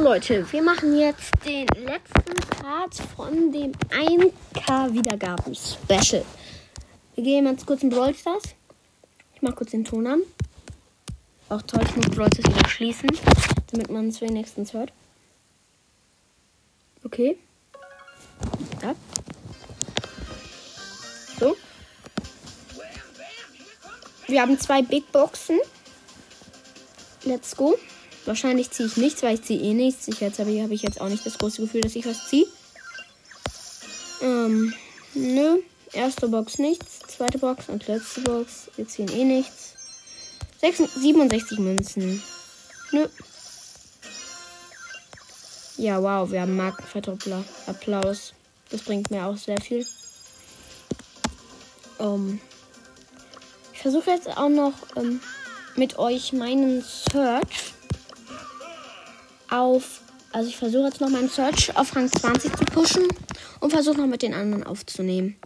Leute, wir machen jetzt den letzten Part von dem 1K Wiedergaben Special. Wir gehen jetzt kurz in Brawl Stars. Ich mach kurz den Ton an. Auch toll, ich muss Brawl Stars wieder schließen, damit man es wenigstens hört. Okay. Ja. So. Wir haben zwei Big Boxen. Let's go. Wahrscheinlich ziehe ich nichts, weil ich ziehe eh nichts. Ich jetzt habe hab ich jetzt auch nicht das große Gefühl, dass ich was ziehe. Ähm, nö. Erste Box nichts. Zweite Box und letzte Box. Wir ziehen eh nichts. 66, 67 Münzen. Nö. Ja, wow, wir haben Markenverdoppler. Applaus. Das bringt mir auch sehr viel. Ähm, ich versuche jetzt auch noch ähm, mit euch meinen Search auf. Also ich versuche jetzt noch meinen Search auf Rang 20 zu pushen und versuche noch mit den anderen aufzunehmen.